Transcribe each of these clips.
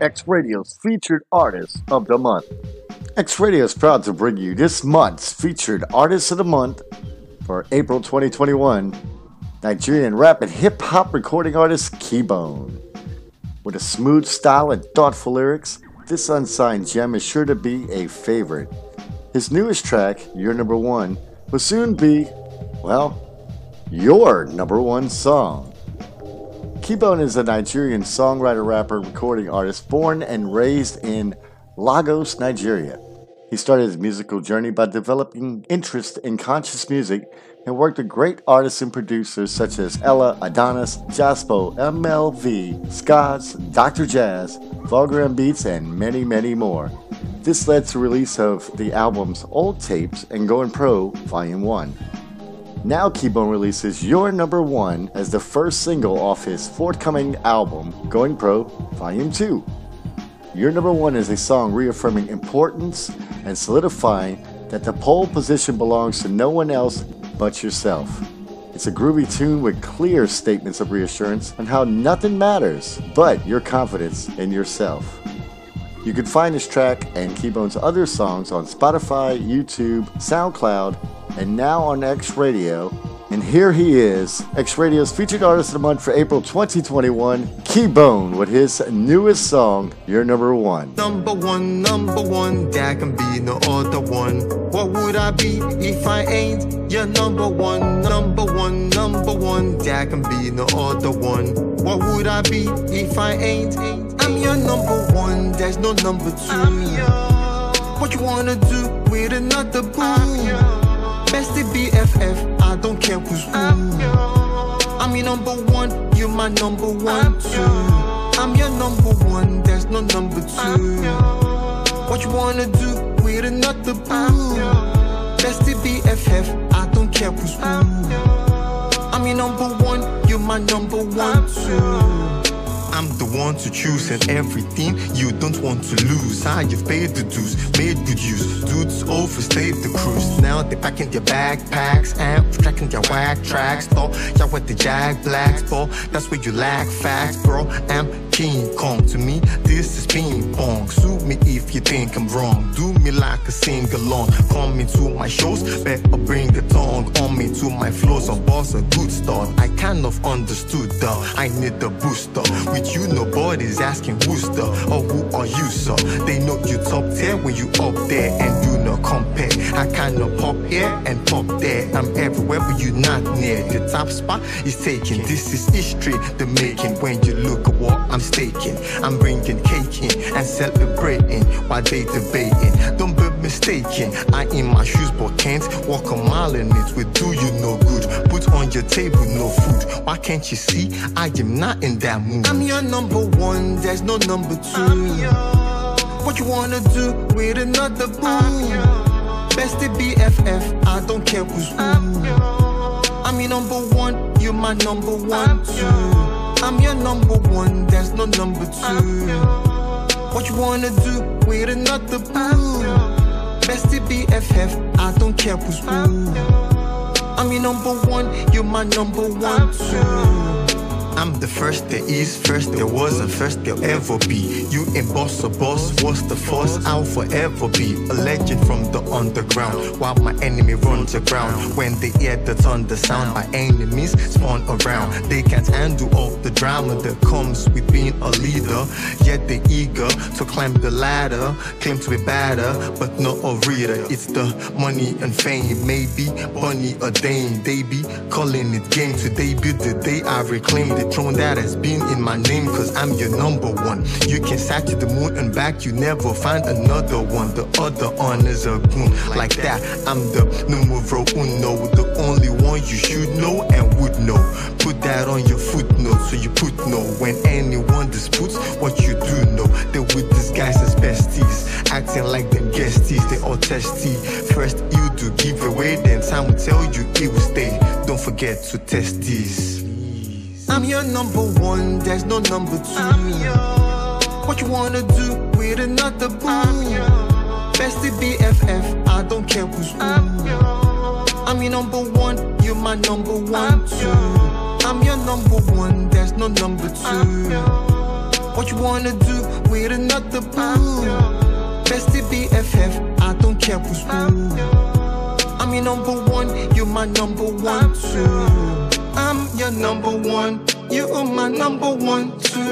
X Radio's featured artist of the month. X Radio is proud to bring you this month's featured artist of the month for April 2021 Nigerian rap and hip hop recording artist Keybone. With a smooth style and thoughtful lyrics, this unsigned gem is sure to be a favorite. His newest track, Your Number One, will soon be, well, your number one song. Keybone is a Nigerian songwriter, rapper, recording artist born and raised in Lagos, Nigeria. He started his musical journey by developing interest in conscious music and worked with great artists and producers such as Ella, Adonis, Jaspo, MLV, Scots, Dr. Jazz, Vulgar and Beats, and many, many more. This led to the release of the albums Old Tapes and Going Pro Volume 1. Now Keybone releases Your Number One as the first single off his forthcoming album, Going Pro Volume 2. Your Number One is a song reaffirming importance and solidifying that the pole position belongs to no one else but yourself. It's a groovy tune with clear statements of reassurance on how nothing matters but your confidence in yourself. You can find this track and Keybone's other songs on Spotify, YouTube, SoundCloud, and now on X Radio. And here he is, X Radio's featured artist of the month for April 2021, Keybone, with his newest song, Your Number One. Number one, number one, there can be no other one. What would I be if I ain't your number one, number one, number one, there can be no other one. What would I be if I ain't? I'm your number one, there's no number two. What you wanna do with another boo? Bestie BFF, I don't care who's who. I'm your number one, you're my number one too. I'm your number one, there's no number two. What you wanna do with another boo? Bestie BFF, I don't care who's who. I'm your number one, you're my number one too. I'm the one to choose and everything you don't want to lose. I you've paid the dues, made good use. Dudes overstayed the cruise. Now they're packing their backpacks and tracking their whack tracks. Thought y'all with the Jag Blacks, bro. That's where you lack facts, bro. I'm King Kong to me. This is ping pong. Sue me if you think I'm wrong. Do me like a sing along. Come into my shows, better bring the tongue on me to my flows. A boss, a good start. I kind of understood though. I need the booster. With you, nobody's asking who's the or who are you, sir. They know you top tier when you up there and do not compare. I kinda pop here and pop there. I'm everywhere, but you not near. The top spot is taken. This is history, the making. When you look at what I'm staking, I'm bringing cake in and celebrating while they debating. Don't be mistaken. I in my shoes, but can't walk a mile in it. Will do you no good. Put on your table no food. Why can't you see? I am not in that mood. I'm your number one, there's no number two. What you wanna do with another boo? Bestie BFF, I don't care who's who. I'm your number one, you're my number one too. I'm your number one, there's no number two. What you wanna do with another boo? Best to be BFF, I don't care who's who. I'm your number one, you're my number one too. I'm the first there is, first there was, and first there'll ever be. You ain't boss or boss, what's the force? I'll forever be a legend from the underground. While my enemy runs aground. When they hear the thunder sound, my enemies spawn around. They can't handle all the drama that comes with being a leader. Yet they're eager to climb the ladder, claim to be better, but not a reader. It's the money and fame, maybe bunny or dame. They be calling it game. Today be the day I reclaim the throne that has been in my name, cause I'm your number one. You can sack to the moon and back, you never find another one. The other one is a goon. Like that, I'm the numero uno, the only one you should know and would know. Put that on your footnote so you put no. When anyone disputes what you do know, they would disguise as besties, acting like them guesties, they all testy. First you do give away, then time will tell you it will stay. Don't forget to test this. I'm your number one, there's no number two. What you wanna do with another boo? Bestie BFF, I don't care who's who. I'm your number one, you're my number one too. I'm your number one, there's no number two. What you wanna do with another boo? Best to be FF, I don't care who's who. I'm your number one, you're my number one too. I'm your number one, you are my number one too.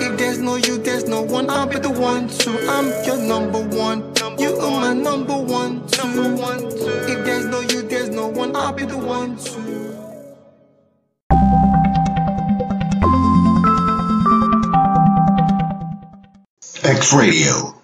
If there's no you, there's no one. I'll be the one too. I'm your number one, you are my number one too. If there's no you, there's no one. I'll be the one too. X Radio